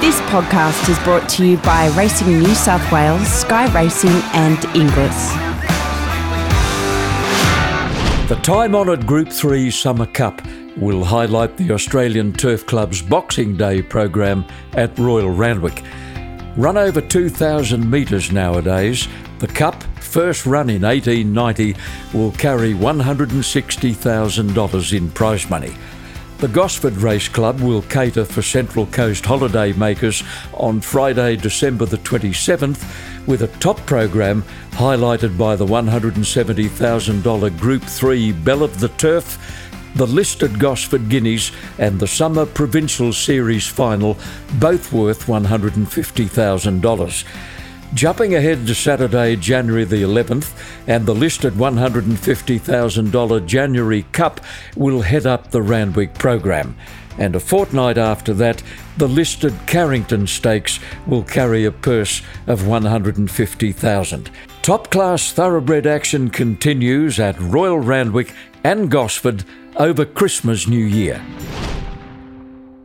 This podcast is brought to you by Racing New South Wales, Sky Racing, and Inglis. The time honoured Group 3 Summer Cup will highlight the Australian Turf Club's Boxing Day program at Royal Randwick. Run over 2,000 metres nowadays, the Cup, first run in 1890, will carry $160,000 in prize money. The Gosford Race Club will cater for Central Coast holiday makers on Friday, December the 27th, with a top program highlighted by the $170,000 Group 3 Belle of the Turf, the listed Gosford Guineas, and the Summer Provincial Series final, both worth $150,000. Jumping ahead to Saturday, January the 11th, and the listed $150,000 January Cup will head up the Randwick program. And a fortnight after that, the listed Carrington Stakes will carry a purse of 150,000. Top class thoroughbred action continues at Royal Randwick and Gosford over Christmas New Year.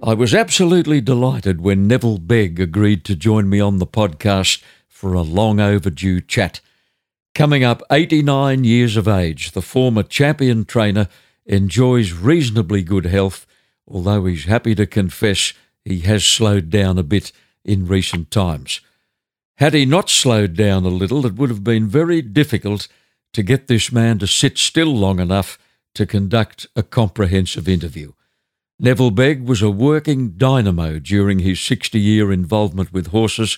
I was absolutely delighted when Neville Begg agreed to join me on the podcast for a long overdue chat. Coming up 89 years of age, the former champion trainer enjoys reasonably good health, although he's happy to confess he has slowed down a bit in recent times. Had he not slowed down a little, it would have been very difficult to get this man to sit still long enough to conduct a comprehensive interview. Neville Begg was a working dynamo during his 60 year involvement with horses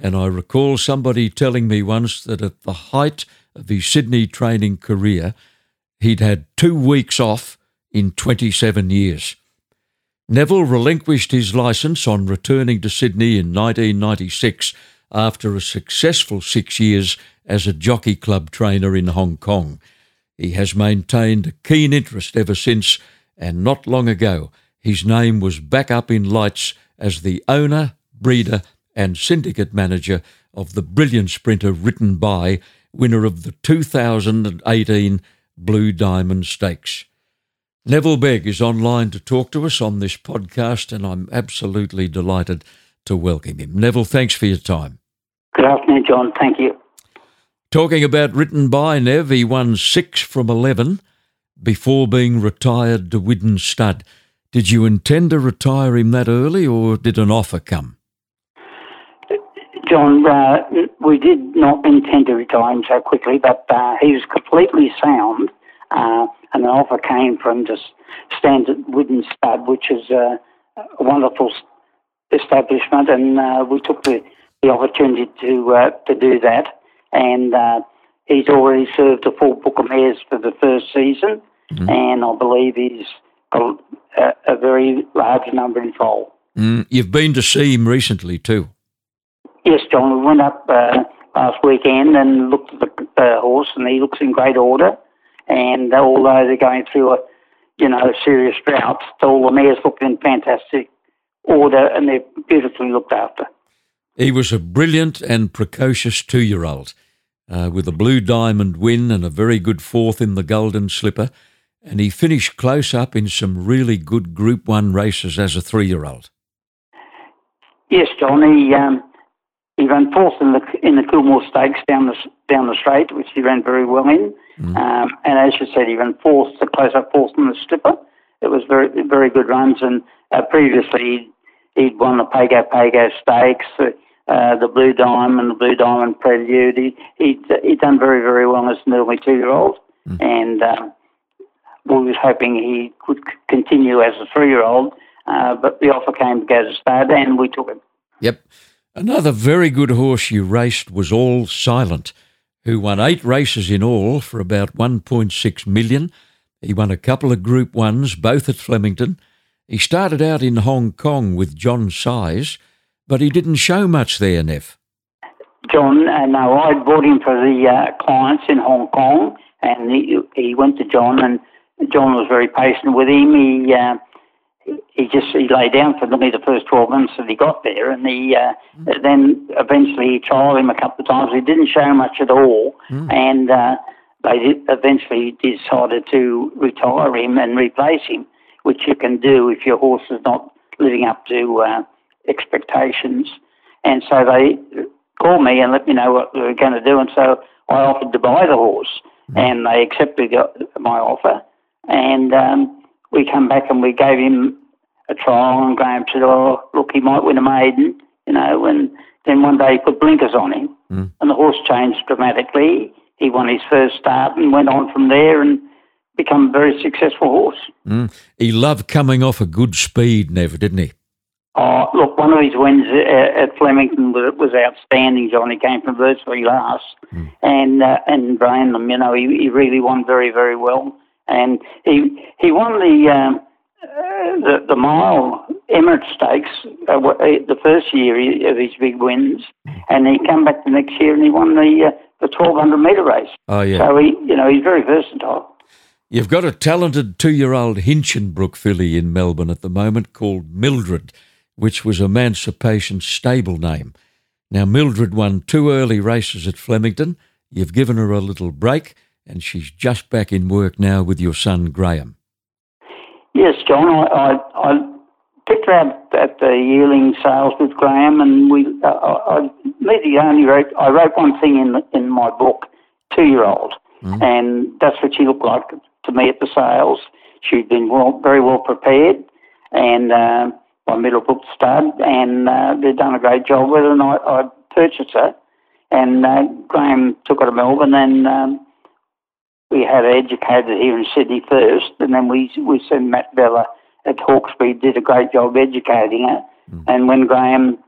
and I recall somebody telling me once that at the height of his Sydney training career, he'd had two weeks off in 27 years. Neville relinquished his licence on returning to Sydney in 1996 after a successful six years as a jockey club trainer in Hong Kong. He has maintained a keen interest ever since, and not long ago, his name was back up in lights as the owner, breeder, and syndicate manager of the brilliant sprinter Written By winner of the 2018 Blue Diamond Stakes. Neville Begg is online to talk to us on this podcast, and I'm absolutely delighted to welcome him. Neville, thanks for your time. Good afternoon, John. Thank you. Talking about Written By Nev, he won six from 11 before being retired to Widden Stud. Did you intend to retire him that early, or did an offer come? John, uh, we did not intend to retire him so quickly, but uh, he was completely sound, uh, and an offer came from just Standard Widden Stud, which is uh, a wonderful establishment, and uh, we took the, the opportunity to uh, to do that. And he's already served a full book of mares for the first season, mm-hmm. and I believe he's got a, a very large number in foal. Mm, you've been to see him recently too. Yes, John. We went up uh, last weekend and looked at the uh, horse, and he looks in great order. And although they're going through a, you know, serious drought, all the mares look in fantastic order, and they're beautifully looked after. He was a brilliant and precocious two-year-old, uh, with a blue diamond win and a very good fourth in the Golden Slipper, and he finished close up in some really good Group One races as a three-year-old. Yes, John. He um, he ran fourth in the in the Coolmore Stakes down the down the straight, which he ran very well in. Mm. Um, and as you said, he ran fourth, the close up fourth in the Slipper. It was very very good runs. And uh, previously, he'd won the Pago Pago Stakes, uh, the Blue Diamond, the Blue Diamond Prelude. He, he'd, he'd done very very well as an early two year old, mm. and um, we was hoping he could continue as a three year old. Uh, but the offer came to go to stud, and we took it. Yep. Another very good horse you raced was All Silent, who won eight races in all for about 1.6 million. He won a couple of Group Ones, both at Flemington. He started out in Hong Kong with John Size, but he didn't show much there, Nev. John, uh, no, I brought him for the uh, clients in Hong Kong, and he, he went to John, and John was very patient with him. He uh, he just he lay down for me the first 12 months that he got there, and he uh, mm. then eventually he trialled him a couple of times. He didn't show much at all, mm. and uh, they did, eventually decided to retire him and replace him, which you can do if your horse is not living up to uh, expectations. And so they called me and let me know what they were going to do. And so I offered to buy the horse, mm. and they accepted my offer. And um, we come back and we gave him a trial, and Graeme said, "Oh, look, he might win a maiden," you know. And then one day he put blinkers on him, mm. and the horse changed dramatically. He won his first start and went on from there and become a very successful horse. Mm. He loved coming off a good speed, never didn't he? Oh, look, one of his wins at Flemington was, was outstanding, John. He came from virtually last. Mm. And uh, and Brandon, you know, he, he really won very, very well. And he he won the um, uh, the, the mile Emirates Stakes uh, uh the first year of his big wins, and he came back the next year and he won the uh, the 1200 metre race. Oh yeah. So he, you know, he's very versatile. You've got a talented two-year-old Hinchinbrook filly in Melbourne at the moment called Mildred which was Emancipation's stable name. Now, Mildred won two early races at Flemington. You've given her a little break, and she's just back in work now with your son Graeme. Yes, John. I, I, I picked her up at the yearling sales with Graeme, and we. Uh, I, I only wrote. I wrote one thing in in my book, two year old, mm. and that's what she looked like to me at the sales. She'd been well, very well prepared, and. Uh, by Middlebrook Stud, and uh, they'd done a great job with it. And I, I purchased it, and uh, Graeme took her to Melbourne, and um, we had her educated here in Sydney first, and then we we sent Matt Bella at Hawkesbury did a great job educating her. Mm. And when Graeme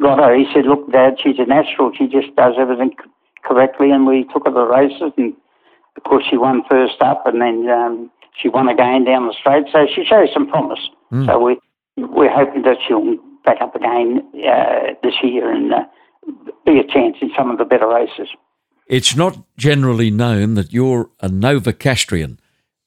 got her, he said, "Look, Dad, she's a natural. She just does everything correctly." And we took her to races, and of course she won first up, and then um, she won again down the straight. So she shows some promise. Mm. So we we're hoping that she'll back up again uh, this year and uh, be a chance in some of the better races. It's not generally known that you're a Novocastrian,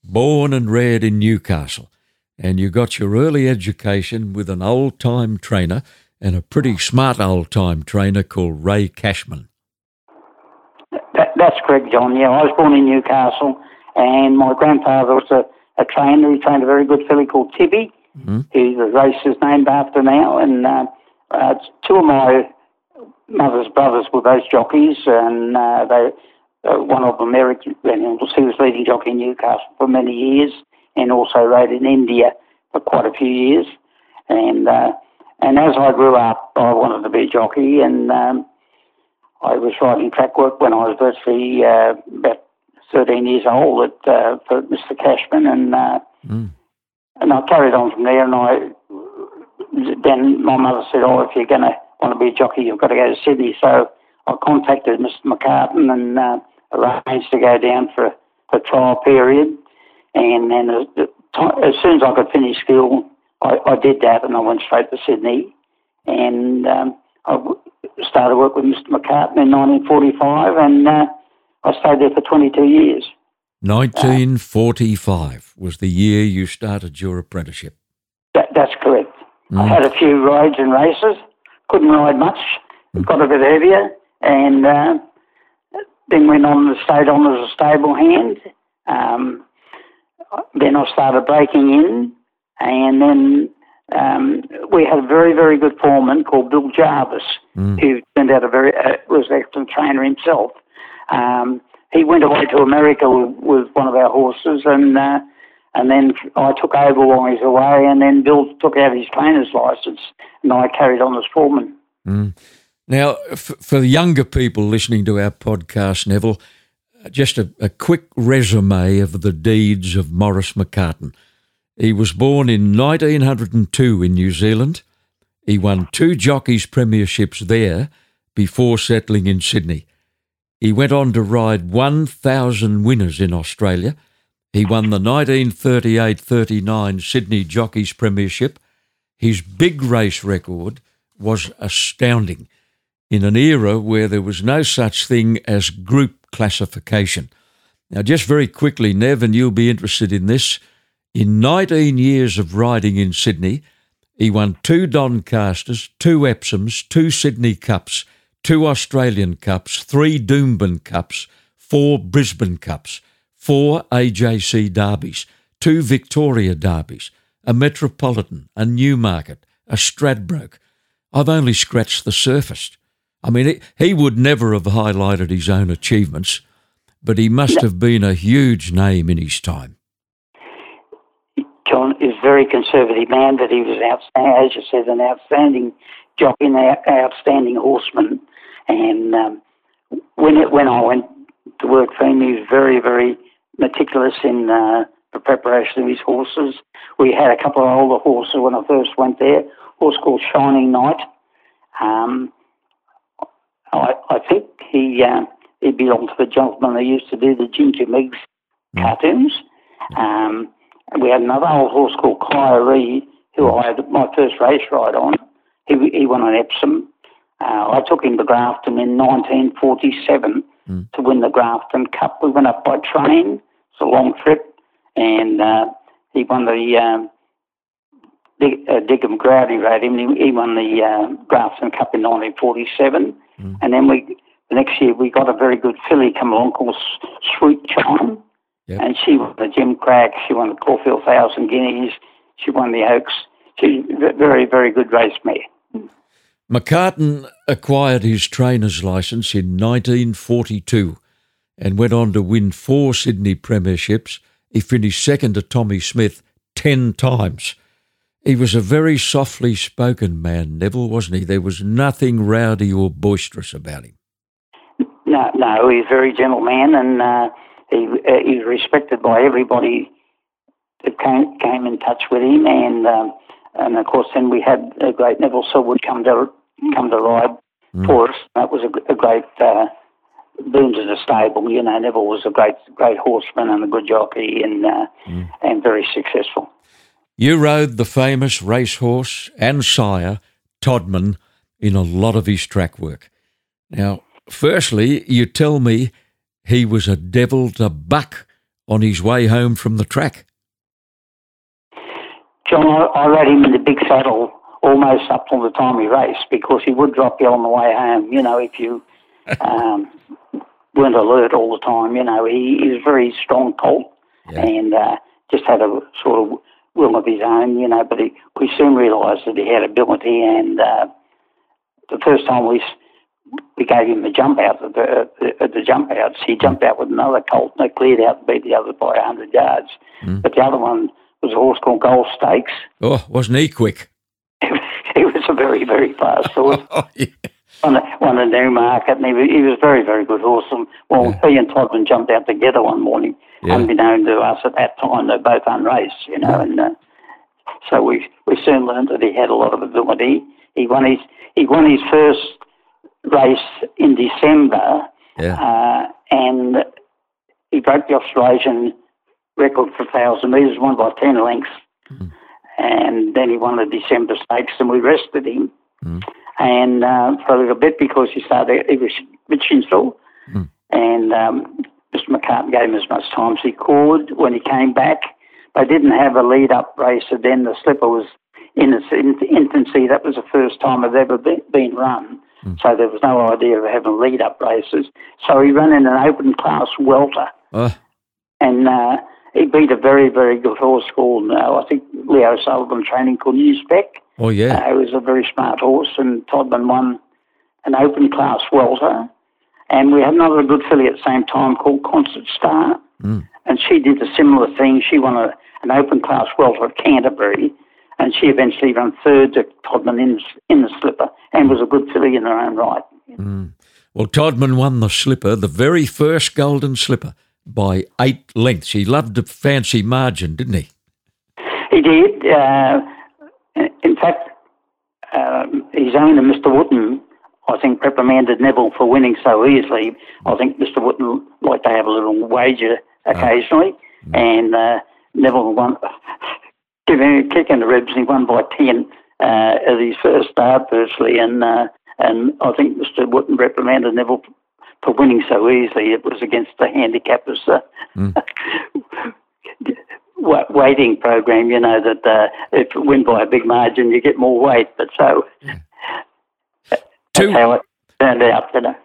born and reared in Newcastle, and you got your early education with an old time trainer and a pretty smart old time trainer called Ray Cashman. That, that's correct, John. Yeah, I was born in Newcastle, and my grandfather was a, a trainer. He trained a very good filly called Tibby, Mm-hmm. the race is named after now, and uh, uh, two of my mother's brothers were those jockeys, and uh, they uh, one of them, Eric Reynolds, he was leading jockey in Newcastle for many years, and also rode in India for quite a few years. And uh, and as I grew up, I wanted to be a jockey, and um, I was riding track work when I was virtually uh, about 13 years old at, uh, for Mr. Cashman, and uh, mm. And I carried on from there, and I then my mother said, "Oh, if you're going to want to be a jockey, you've got to go to Sydney." So I contacted Mr. McCarten and uh, arranged to go down for a, trial period. And then as, as, soon as I could finish school, I, I, did that, and I went straight to Sydney. And um, I started work with Mr. McCarten in 1945, and uh, I stayed there for 22 years. 1945 was the year you started your apprenticeship. That, that's correct. Mm. I had a few rides and races, couldn't ride much, got a bit heavier, and uh, then went on to stayed on as a stable hand. Um, then I started breaking in, and then um, we had a very, very good foreman called Bill Jarvis, mm. who turned out a very uh, was an excellent trainer himself. Um, he went away to America with, with one of our horses, and uh, and then I took over while he was away, and then Bill took out his trainer's license, and I carried on as foreman. Mm. Now, f- for the younger people listening to our podcast, Neville, just a, a quick resume of the deeds of Maurice McCarten. He was born in 1902 in New Zealand. He won two jockeys' premierships there before settling in Sydney. He went on to ride 1,000 winners in Australia. He won the 1938 39 Sydney Jockeys Premiership. His big race record was astounding in an era where there was no such thing as group classification. Now, just very quickly, Nev, and you'll be interested in this. In 19 years of riding in Sydney, he won two Doncasters, two Epsoms, two Sydney Cups, two Australian Cups, three Doomben Cups, four Brisbane Cups, four AJC Derbies, two Victoria Derbies, a Metropolitan, a Newmarket, a Stradbroke, I've only scratched the surface. I mean, he would never have highlighted his own achievements, but he must have been a huge name in his time. John is a very conservative man, but he was outstanding, as you said, an outstanding jockey and an outstanding horseman. And um, when it, when I went to work for him, he was very, very meticulous in uh, the preparation of his horses. We had a couple of older horses when I first went there. A horse called Shining Knight. Um, I, I, think he uh, he belonged to the gentleman that used to do the Ginger Meggs cartoons. Um, and we had another old horse called Kyrie, who. I had my first race ride on. He, he won an Epsom. Uh, I took him to Grafton in 1947 mm. to win the Grafton Cup. We went up by train. It's a long trip, and uh, he won the um, Dick, uh, Growdy rode him. He, he won the uh, Grafton Cup in 1947, mm. and then we the next year we got a very good filly come along called Sweet Chime, yep. and she won the Gimcrack. She won the Caulfield Thousand Guineas. She won the Oaks. She's a very very good race mare. McCarten acquired his trainer's license in 1942 and went on to win four Sydney Premierships. He finished second to Tommy Smith 10 times. He was a very softly spoken man, Neville, wasn't he? There was nothing rowdy or boisterous about him. No, no, he's a very gentle man and uh, he, uh, he's respected by everybody that came, came in touch with him. And um, and of course, then we had a great Neville Sellwood come to come to ride mm. for us. That was a, a great uh, boon to the stable. You know, Neville was a great great horseman and a good jockey, and uh, mm. and very successful. You rode the famous racehorse and sire Todman in a lot of his track work. Now, firstly, you tell me he was a devil to buck on his way home from the track. John, I, I rode him in the big saddle almost up till the time he raced because he would drop you on the way home. You know, if you um, weren't alert all the time. You know, he is a very strong colt yeah. and uh, just had a sort of will of his own. You know, but he, we soon realised that he had ability, and uh, the first time we we gave him the jump out at the, at the jump outs, he jumped out with another colt and they cleared out and beat the other by 100 yards. Mm. But the other one was a horse called Gold Stakes. Oh, wasn't he quick? he was a very, very fast horse. oh, yeah. Won the, won the Newmarket, and he, was, he was very, very good horse. And, well, yeah. he and Todman jumped out together one morning, yeah. unbeknown to us at that time. They're both unraced, you know, yeah. and uh, so we we soon learned that he had a lot of ability. He won his he won his first race in December, yeah. uh, and he broke the Australian record for thousand metres, won by ten lengths. Mm and then he won the December Stakes, and we rested him. Mm. And uh, for a little bit because he started, he was bit shinful, mm. and um, Mr. McCarten gave him as much time as he could. When he came back, they didn't have a lead-up race, and then the slipper was in its infancy. That was the first time it ever been run. Mm. So there was no idea of having lead-up races. So he ran in an open class welter, uh. and uh, he beat a very, very good horse called, uh, I think, Leo Sullivan training called Newspec. Oh, yeah. Uh, he was a very smart horse, and Todman won an open class welter. And we had another good filly at the same time called Concert Star. Mm. And she did a similar thing. She won a, an open class welter at Canterbury. And she eventually ran third to Todman in, in the slipper and was a good filly in her own right. Mm. Well, Todman won the slipper, the very first golden slipper by eight lengths. He loved a fancy margin, didn't he? He did. Uh, in fact, um, his owner, Mr. Wootton, I think reprimanded Neville for winning so easily. I think Mr. Wootton liked to have a little wager occasionally, oh. and uh, Neville won, him a kick in the ribs, he won by 10 uh, at his first start, virtually. And uh, and I think Mr. Wootton reprimanded Neville for winning so easily. It was against the handicappers uh, mm. weighting program. You know that uh, if you win by a big margin, you get more weight. But so yeah. that's Two, how it turned out. You know.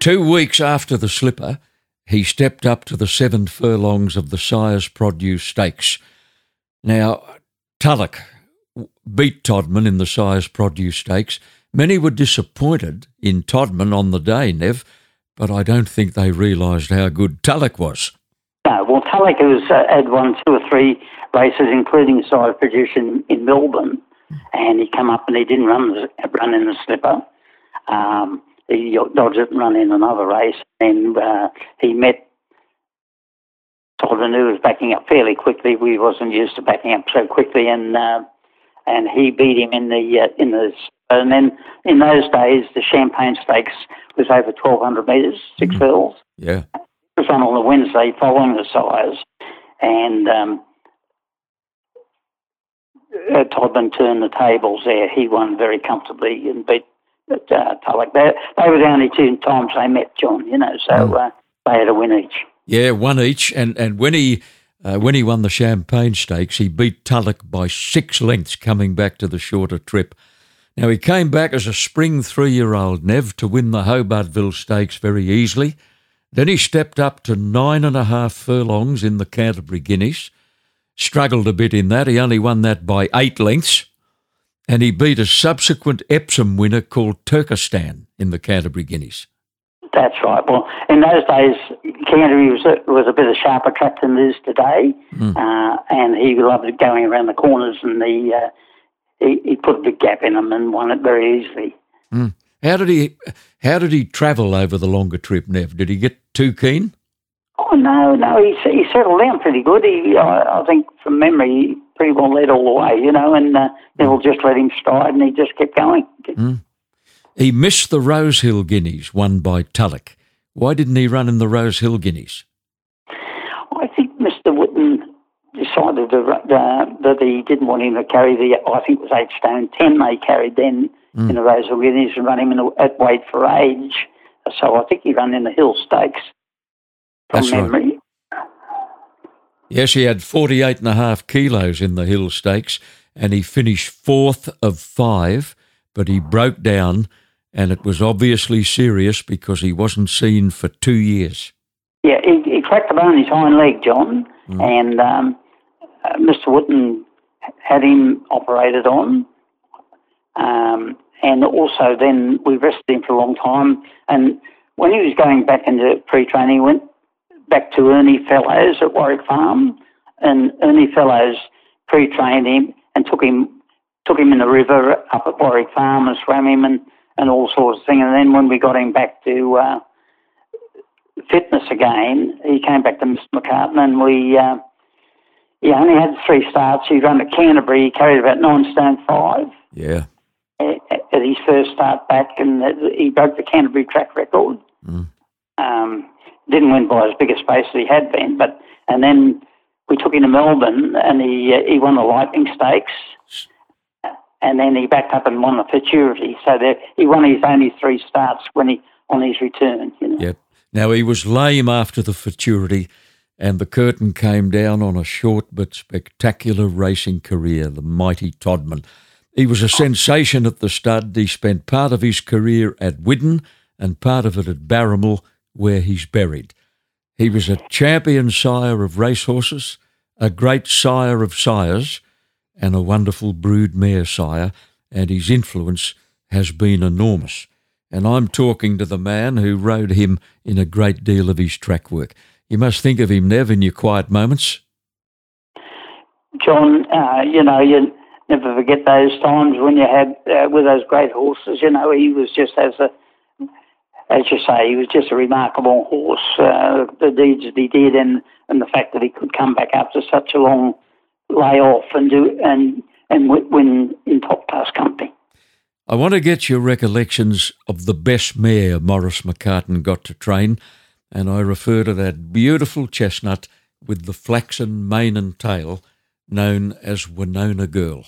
Two weeks after the slipper, he stepped up to the seven furlongs of the Sires Produce Stakes. Now, Tulloch beat Todman in the Sires Produce Stakes, Many were disappointed in Todman on the day, Nev, but I don't think they realised how good Tulloch was. No, well, Tulloch was, uh, had won two or three races, including Sires Produce in, Melbourne, and he come up and he didn't run the, run in the slipper. Um, he dodged it and run in another race, and uh, he met Todman, who was backing up fairly quickly. We wasn't used to backing up so quickly, and uh, and he beat him in the uh, in the and then in those days the Champagne Stakes was over twelve hundred metres, six mm. Yeah, it was on on the Wednesday following the sires, and um, uh, Todman turned the tables there. He won very comfortably and beat uh, Tulloch. They, they were the only two times they met, John. You know, so mm. uh, they had a win each. Yeah, one each, and and when he uh, when he won the Champagne Stakes, he beat Tulloch by six lengths coming back to the shorter trip. Now, he came back as a spring three year old Nev to win the Hobartville Stakes very easily. Then he stepped up to nine and a half furlongs in the Canterbury Guineas. Struggled a bit in that. He only won that by eight lengths. And he beat a subsequent Epsom winner called Turkestan in the Canterbury Guineas. That's right. Well, in those days, Canterbury was a, was a bit of sharper track than it is today, mm. uh, and he loved going around the corners, and the uh, he, he, put a big gap in them and won it very easily. Mm. How did he How did he travel over the longer trip, Nev? Did he get too keen? Oh no, no, he he settled down pretty good. He, I, I think from memory, he pretty well led all the way, you know, and uh, Neville just let him stride, and he just kept going. Mm. He missed the Rosehill Guineas won by Tulloch. Why didn't he run in the Rose Hill Guineas? I think Mr. Whitten decided to, uh, that he didn't want him to carry the, I think it was eight stone ten they carried then mm. in the Rose Hill Guineas and run him in the, at weight for age. So I think he ran in the Hill Stakes from That's memory. Right. Yes, he had 48 and a half kilos in the Hill Stakes and he finished fourth of five, but he broke down and it was obviously serious because he wasn't seen for two years. Yeah, he, he cracked the bone in his hind leg, John, mm. and um, uh, Mr. Whitten had him operated on. Um, and also, then we rested him for a long time. And when he was going back into pre training, he went back to Ernie Fellows at Warwick Farm. And Ernie Fellows pre trained him and took him took him in the river up at Warwick Farm and swam him and and all sorts of things. And then when we got him back to uh, fitness again, he came back to Mr. McCarten, and we uh, he only had three starts. He ran at Canterbury. He carried about nine stone five. Yeah. At, his first start back, and he broke the Canterbury track record. Mm. Um, didn't win by as big a space as he had been, but and then we took him to Melbourne, and he uh, he won the Lightning Stakes and then he backed up and won the Futurity. So he won his only three starts when he on his return. You know? Yep. Now he was lame after the Futurity, and the curtain came down on a short but spectacular racing career. The mighty Todman. He was a sensation at the stud. He spent part of his career at Widden and part of it at Baramul, where he's buried. He was a champion sire of racehorses, a great sire of sires and a wonderful brood mare sire, and his influence has been enormous. And I'm talking to the man who rode him in a great deal of his track work. You must think of him, Nev, in your quiet moments. John, uh, you know, you never forget those times when you had uh, with those great horses. You know, he was just as a, as you say, he was just a remarkable horse. Uh, the deeds that he did, and and the fact that he could come back after such a long lay off and do and and win in top class company. I want to get your recollections of the best mare Maurice McCarten got to train, and I refer to that beautiful chestnut with the flaxen mane and tail, known as Winona Girl.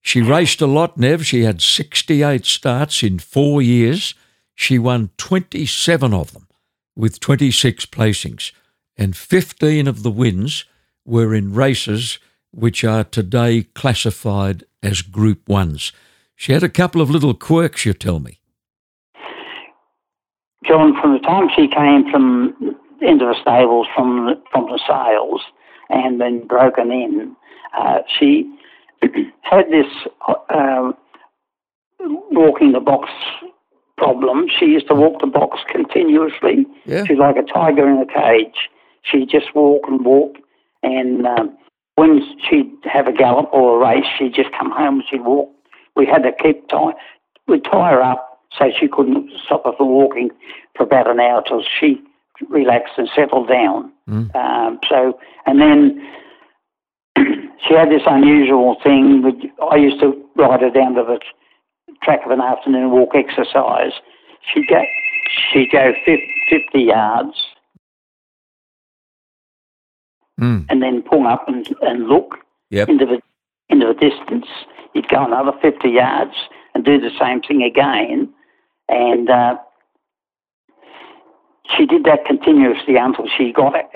She raced a lot, Nev. She had 68 starts in four years. She won 27 of them, with 26 placings, and 15 of the wins were in races which are today classified as Group 1s. She had a couple of little quirks, you tell me. John, from the time she came from into the stables from the, from the sales and then broken in, uh, she had this uh, walking the box problem. She used to walk the box continuously. Yeah. She's like a tiger in a cage. She'd just walk and walk. And um, when she'd have a gallop or a race, she'd just come home and she'd walk. We had to keep tie, we'd tie her up so she couldn't stop her from walking for about an hour till she relaxed and settled down. Um, so, and then she had this unusual thing. I used to ride her down to the track of an afternoon walk exercise. She'd go, she'd go 50 yards Mm. and then pull up and, and look Yep. into the into the distance. You'd go another 50 yards and do the same thing again. And uh, she did that continuously until she got it,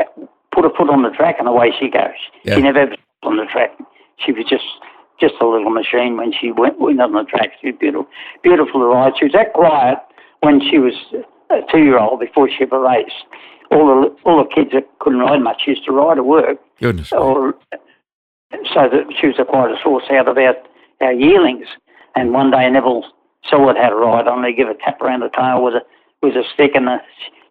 put her foot on the track and away she goes. Yeah. She never ever stopped on the track. She was just just a little machine when she went, went on the track. She was beautiful, beautiful to ride. She was that quiet when she was a two-year-old before she ever raced. All the all the kids that couldn't ride much used to ride to work Goodness. or so that she was quite a source out of our, yearlings. And one day Neville saw it how to ride on. They give a tap around the tail with a with a stick, and uh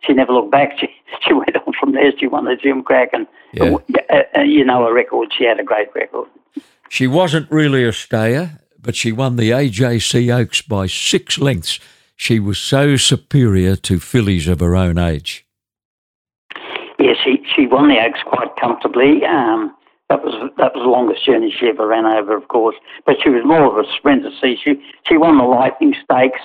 she never looked back. She she went on from there. She won the Gimcrack, and Yeah. uh, uh, you know her record. She had a great record. She wasn't really a stayer, but she won the AJC Oaks by six lengths. She was so superior to fillies of her own age. She she won the Oaks quite comfortably. Um, that was that was the longest journey she ever ran over, of course. But she was more of a sprinter. See, she she won the Lightning Stakes,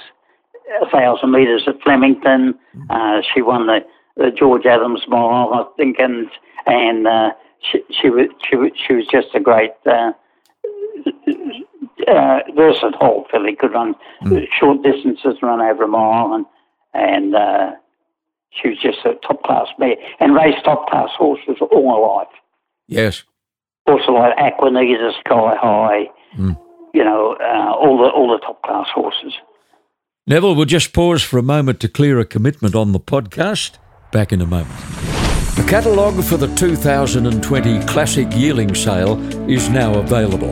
a thousand metres at Flemington. Uh, she won the, the George Adams Mile, I think, and and uh, she she was she was she was just a great. Uh, uh, versatile filly could run short distances, run over a mile, and and uh, she was just a top class mare and raced top class horses all her life. Yes. Also like Aquanita, Sky High, Mm. you know, uh, all the all the top class horses. Neville, we'll just pause for a moment to clear a commitment on the podcast. Back in a moment. The catalogue for the 2020 Classic Yearling Sale is now available.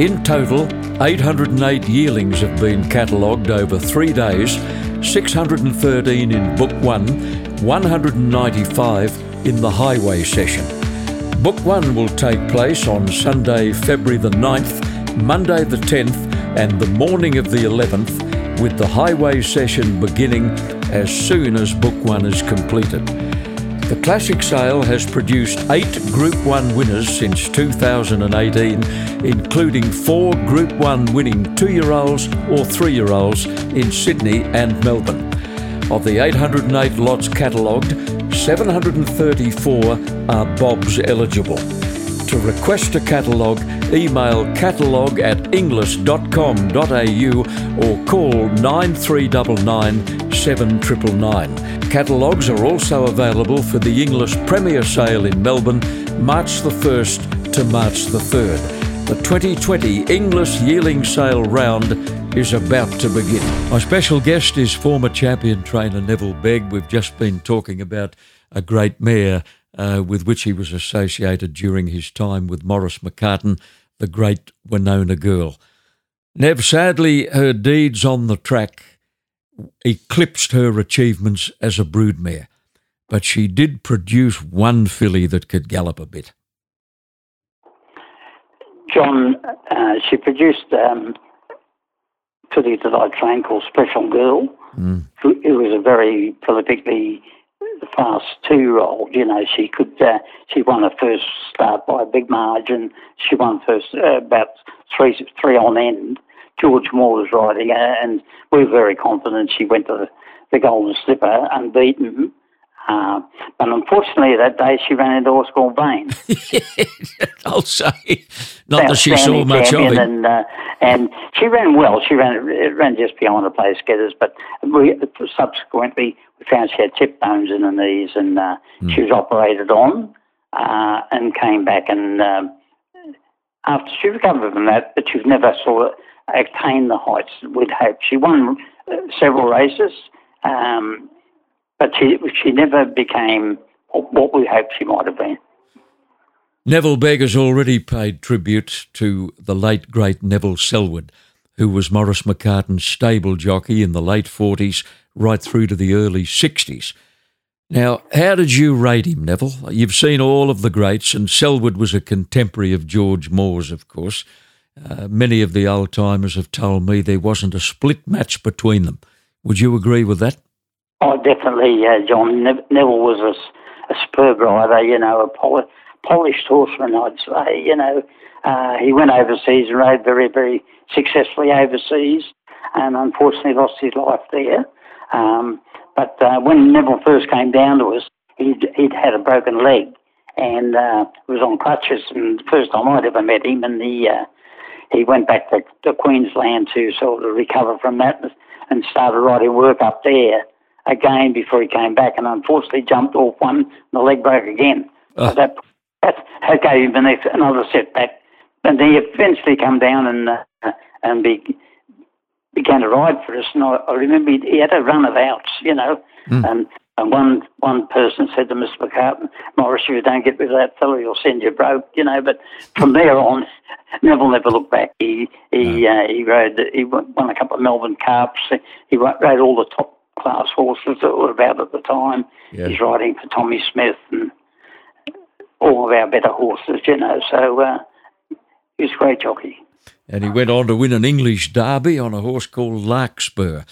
In total, 808 yearlings have been catalogued over three days, 613 in Book 1, 195 in the Highway session. Book 1 will take place on Sunday, February the 9th, Monday the 10th, and the morning of the 11th, with the Highway session beginning as soon as Book 1 is completed. The Classic Sale has produced eight Group 1 winners since 2018, including four Group 1 winning two year olds or three year olds in Sydney and Melbourne. Of the 808 lots catalogued, 734 are BOBS eligible. To request a catalogue, email catalogue at inglis.com.au or call 9399 7999. Catalogues are also available for the Inglis Premier Sale in Melbourne, March the 1st to March the 3rd. The 2020 Inglis Yearling Sale round is about to begin. My special guest is former champion trainer Neville Begg. We've just been talking about a great mare uh, with which he was associated during his time with Maurice McCarten, the great Winona girl. Nev, sadly, her deeds on the track eclipsed her achievements as a broodmare, but she did produce one filly that could gallop a bit. John, uh, she produced um, filly that I trained called Special Girl. Mm. who It was a very prolifically fast two-year-old. You know, she could. Uh, she won her first start by a big margin. She won first uh, about three three on end. George Moore was riding, uh, and we were very confident she went to the, the Golden Slipper unbeaten. Uh, but unfortunately, that day she ran into horse called Vain. I'll say, not that she saw much of it. And, uh, and she ran well. She ran ran just beyond the place getters, but we subsequently we found she had tip bones in her knees, and uh, she was operated on uh, and came back. And um after she recovered from that, but she's never saw attained the heights we'd hoped. She won uh, several races, um, but she she never became what we hoped she might have been. Neville Begg has already paid tribute to the late great Neville Sellwood, who was Maurice McCarten's stable jockey in the late 40s right through to the early 60s. Now, how did you rate him, Neville? You've seen all of the greats, and Sellwood was a contemporary of George Moore's, of course. Uh, many of the old timers have told me there wasn't a split match between them. Would you agree with that? Oh, definitely, uh, John. Neville was a, a superb rider, you know, a poli- polished horseman, I'd say. You know, uh, he went overseas and rode very, very successfully overseas, and unfortunately lost his life there. Um, but uh, when Neville first came down to us, he'd, he'd had a broken leg and uh, was on crutches. And the first time I'd ever met him, and he uh, he went back to, to Queensland to sort of recover from that and started riding work up there again before he came back. And unfortunately, jumped off one, and the leg broke again. Oh. So that, that that gave him next another setback. And then he eventually come down and uh, and be began to ride for us. And I, I remember he, he, had a run of outs, you know. Mm. And, and one one person said to Mr. McCarten, Maurice, if you don't get rid of that fellow, he'll send you broke, you know. But from there on, Neville never looked back. He he no. uh, he rode he won a couple of Melbourne Cups. He rode all the top class horses that were about at the time. Yeah. He's riding for Tommy Smith and all of our better horses, you know. So uh, he's a great jockey and he went on to win an English derby on a horse called Larkspur.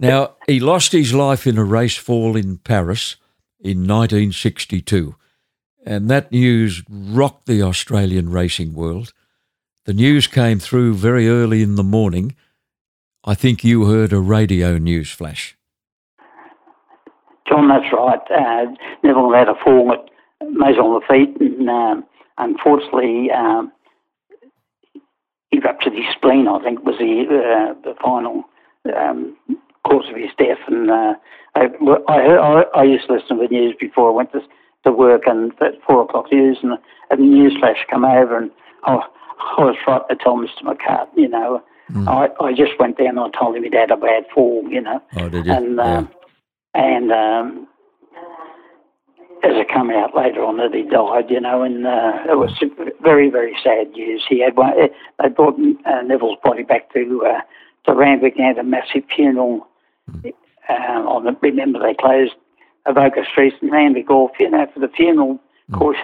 Now, he lost his life in a race fall in Paris in 1962, and that news rocked the Australian racing world. The news came through very early in the morning. I think you heard a radio news flash. John, that's right. Uh, Neville had a fall at Maisons-Laffitte, and uh, unfortunately, um, he ruptured his spleen, I think, was the, uh, the final um, cause of his death. And uh, I, I, I, I, used to listen to the news before I went to, to work, and at four o'clock news, and a news flash come over, and I, I was right to tell Mr. McCarten, you know. Mm. I, I just went down and I told him he'd had a bad fall, you know. Oh, did you? And, um, yeah. and um, as it came out later on that he died, you know, and uh, it was very, very sad news. He had one, eh, they brought uh, Neville's body back to uh, to Randwick and had a massive funeral. On the, remember they closed Avoca Street and Randwick off, you know, for the funeral mm. course,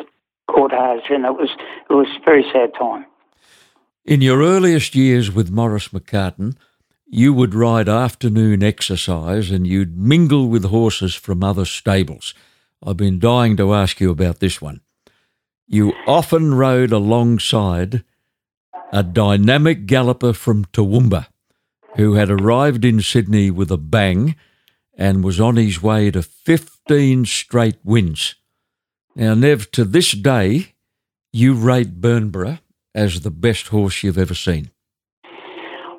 cortege, and it was it was a very sad time. In your earliest years with Maurice McCarten, you would ride afternoon exercise and you'd mingle with horses from other stables. I've been dying to ask you about this one. You often rode alongside a dynamic galloper from Toowoomba who had arrived in Sydney with a bang and was on his way to 15 straight wins. Now, Nev, to this day, you rate Bernborough as the best horse you've ever seen.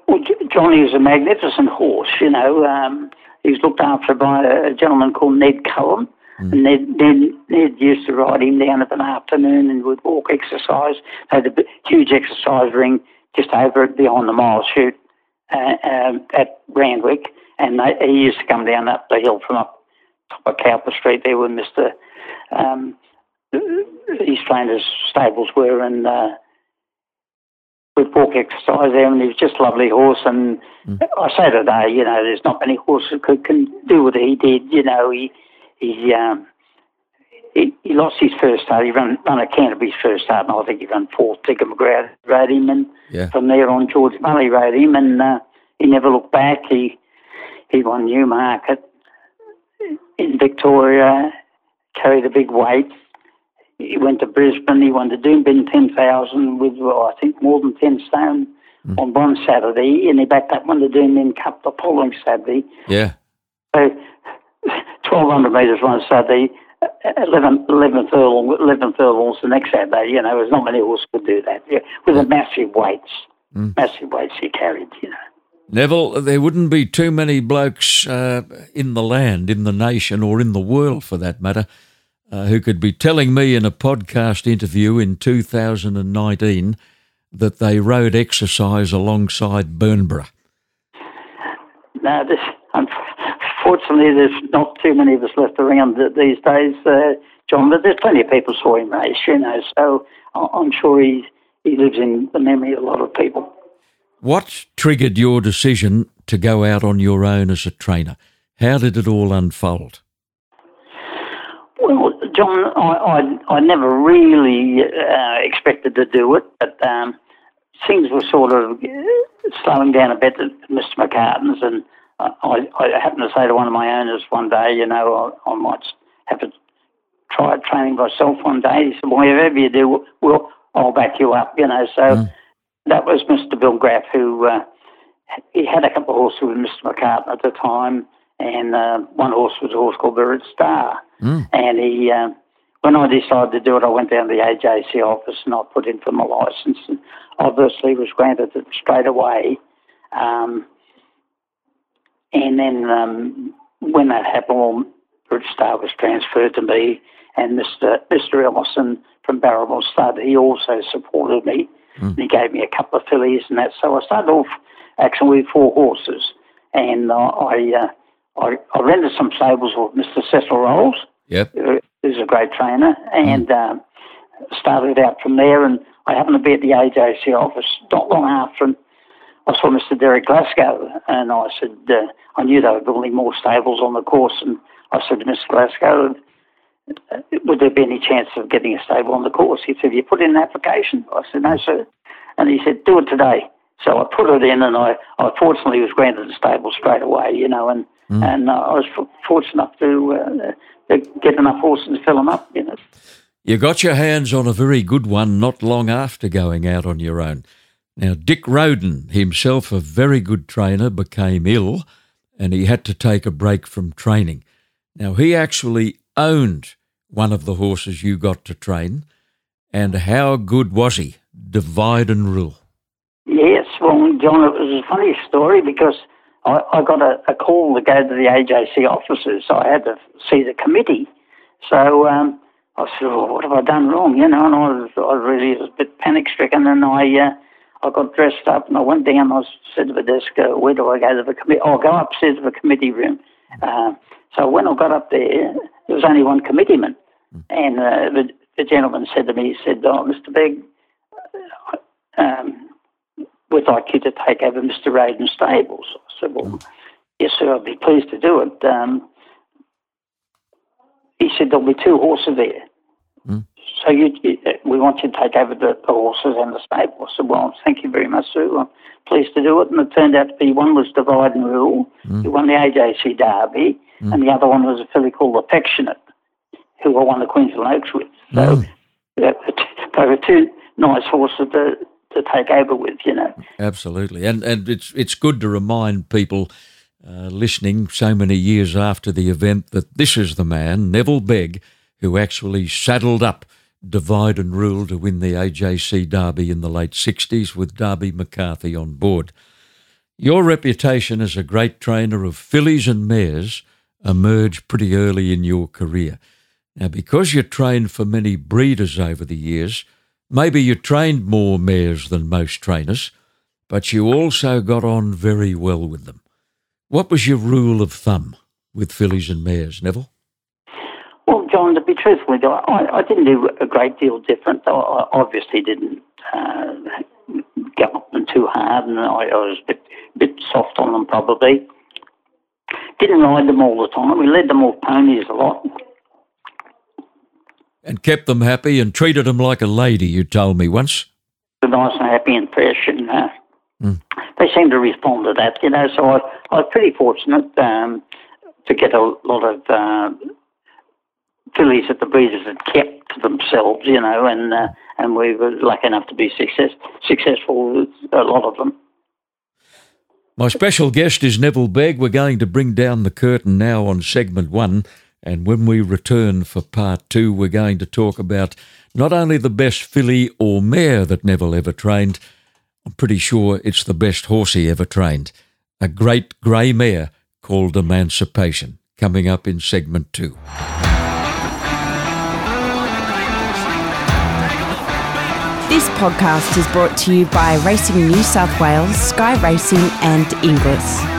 Well, Johnny is a magnificent horse, you know. Um, he's looked after by a gentleman called Ned Cullen, Mm. And Ned, Ned, Ned used to ride him down of an afternoon and would walk exercise. They had a huge exercise ring just over behind the mile chute uh, um, at Randwick. And they, he used to come down up the hill from up top of Cowper Street there where Mr. Um, his trainer's stables were. And uh, we'd walk exercise there, and he was just a lovely horse. And mm. I say today, you know, there's not many horses who can do what he did. You know, he he, um, he, lost his first start. He ran, ran a Canterbury's first start, and I think he ran fourth. Tigger McGrath rode him, and yeah. from there on, George Mulley rode him, and uh, he never looked back. He he won Newmarket in Victoria, carried a big weight. He went to Brisbane. He won the Doomben 10,000 with, well, I think, more than 10 stone mm. on one Saturday, and he backed up won the Doomben Cup the following Saturday. Yeah. So 1,200 metres one Saturday, 11, 11 furlong, 11 furlongs the next Saturday. You know, there's not many horses could do that. Yeah, with the massive weights, mm. massive weights he carried. You know. Neville, there wouldn't be too many blokes uh, in the land, in the nation, or in the world for that matter, uh, who could be telling me in a podcast interview in 2019 that they rode exercise alongside Bernborough. No, this, Fortunately, there's not too many of us left around these days, uh, John, but there's plenty of people saw him race, you know, so I'm sure he, he lives in the memory of a lot of people. What triggered your decision to go out on your own as a trainer? How did it all unfold? Well, John, I, I, I never really uh, expected to do it, but um, things were sort of slowing down a bit at Mr. McCarten's, and I, I happened to say to one of my owners one day, you know, I, I might have to try training myself one day. He said, well, whatever you do, we'll, I'll back you up, you know. So mm. that was Mr. Bill Graff, who uh, he had a couple of horses with Mr. McCarten at the time, and uh, one horse was a horse called Bird Star. Mm. And he, uh, when I decided to do it, I went down to the AJC office and I put in for my license, and obviously was granted it straight away. Um, and then um, when that happened, Bird Star was transferred to me, and Mr. Mr. Ellison from Baramul Stud, he also supported me. Mm. He gave me a couple of fillies and that. So I started off actually with four horses, and uh, I, uh, I, I rented some stables with Mr. Cecil Rolls. Yep, who's a great trainer, and mm. started out from there. And I happened to be at the AJC office not long after. And I saw Mr. Derek Glasgow, and I said uh, I knew they were building more stables on the course, and I said to Mr. Glasgow, would there be any chance of getting a stable on the course? He said, Have you put in an application? I said, No, sir. And he said, Do it today. So I put it in, and I, I fortunately was granted a stable straight away, you know, and mm. and uh, I was fortunate enough to, uh, to get enough horses to fill them up, you know. You got your hands on a very good one not long after going out on your own. Now, Dick Roden, himself a very good trainer, became ill and he had to take a break from training. Now, he actually owned one of the horses you got to train. And how good was he? Divide and rule. Yes, well, John, it was a funny story because I, I got a, a, call to go to the AJC offices, so I had to see the committee. So um, I said, well, what have I done wrong? You know, and I was, I really a bit panic stricken, and I uh, I got dressed up and I went down. I said to the desk, uh, where do I go to the committee? Oh, I'll go upstairs to the committee room. Uh, so when I got up there, there was only one committeeman. And uh, the, the, gentleman said to me, he said, oh, Mr. Begg, um, would like you to take over Mr. Roden's stables. I said, well, yes, sir, I'd be pleased to do it. Um, he said, there'll be two horses there. So you, you, we want you to take over the, the horses and the stable. I said, well, thank you very much, Sue. I'm pleased to do it. And it turned out to be one was Divide and Rule, mm. who won the AJC Derby, mm. and the other one was a filly called Affectionate, who I won the Queensland Oaks with. So mm. they were two nice horses to, to take over with, you know. Absolutely. And, and it's, it's good to remind people. Uh, listening so many years after the event that this is the man, Neville Begg, who actually saddled up Divide and Rule to win the AJC Derby in the late 60s with Darby McCarthy on board. Your reputation as a great trainer of fillies and mares emerged pretty early in your career. Now, because you trained for many breeders over the years, maybe you trained more mares than most trainers, but you also got on very well with them. What was your rule of thumb with fillies and mares, Neville? Well, John, to be I, I didn't do a great deal different. I, I obviously didn't uh, gallop them too hard, and I, I was a bit, bit soft on them probably. Didn't ride them all the time. We led them off ponies a lot. And kept them happy and treated them like a lady, you told me once. Nice and happy and fresh, and uh, mm. they seemed to respond to that, you know. So I, I was pretty fortunate um, to get a lot of uh, fillies that the breeders had kept to themselves, you know, and uh, and we were lucky enough to be success, successful with a lot of them. My special guest is Neville Begg. We're going to bring down the curtain now on segment one. And when we return for part two, we're going to talk about not only the best filly or mare that Neville ever trained, I'm pretty sure it's the best horse he ever trained. A great grey mare called Emancipation, coming up in segment two. This podcast is brought to you by Racing New South Wales, Sky Racing, and Inglis.